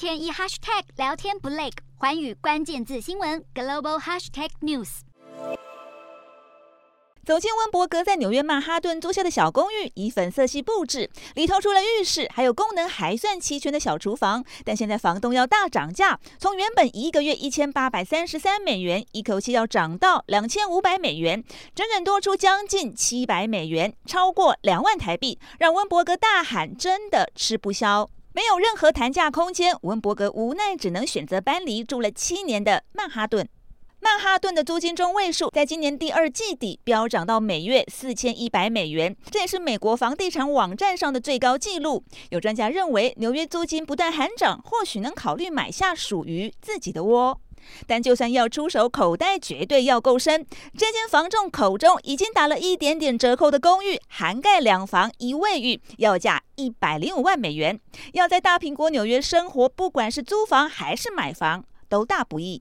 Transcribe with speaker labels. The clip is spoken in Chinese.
Speaker 1: 天一 hashtag 聊天不累，环宇关键字新闻 global hashtag news。
Speaker 2: 走进温伯格在纽约曼哈顿租下的小公寓，以粉色系布置，里头除了浴室，还有功能还算齐全的小厨房。但现在房东要大涨价，从原本一个月一千八百三十三美元，一口气要涨到两千五百美元，整整多出将近七百美元，超过两万台币，让温伯格大喊：“真的吃不消！”没有任何谈价空间，文伯格无奈只能选择搬离住了七年的曼哈顿。曼哈顿的租金中位数在今年第二季底飙涨到每月四千一百美元，这也是美国房地产网站上的最高纪录。有专家认为，纽约租金不断喊涨，或许能考虑买下属于自己的窝。但就算要出手，口袋绝对要够深。这间房仲口中已经打了一点点折扣的公寓，涵盖两房一卫浴，要价一百零五万美元。要在大苹果纽约生活，不管是租房还是买房，都大不易。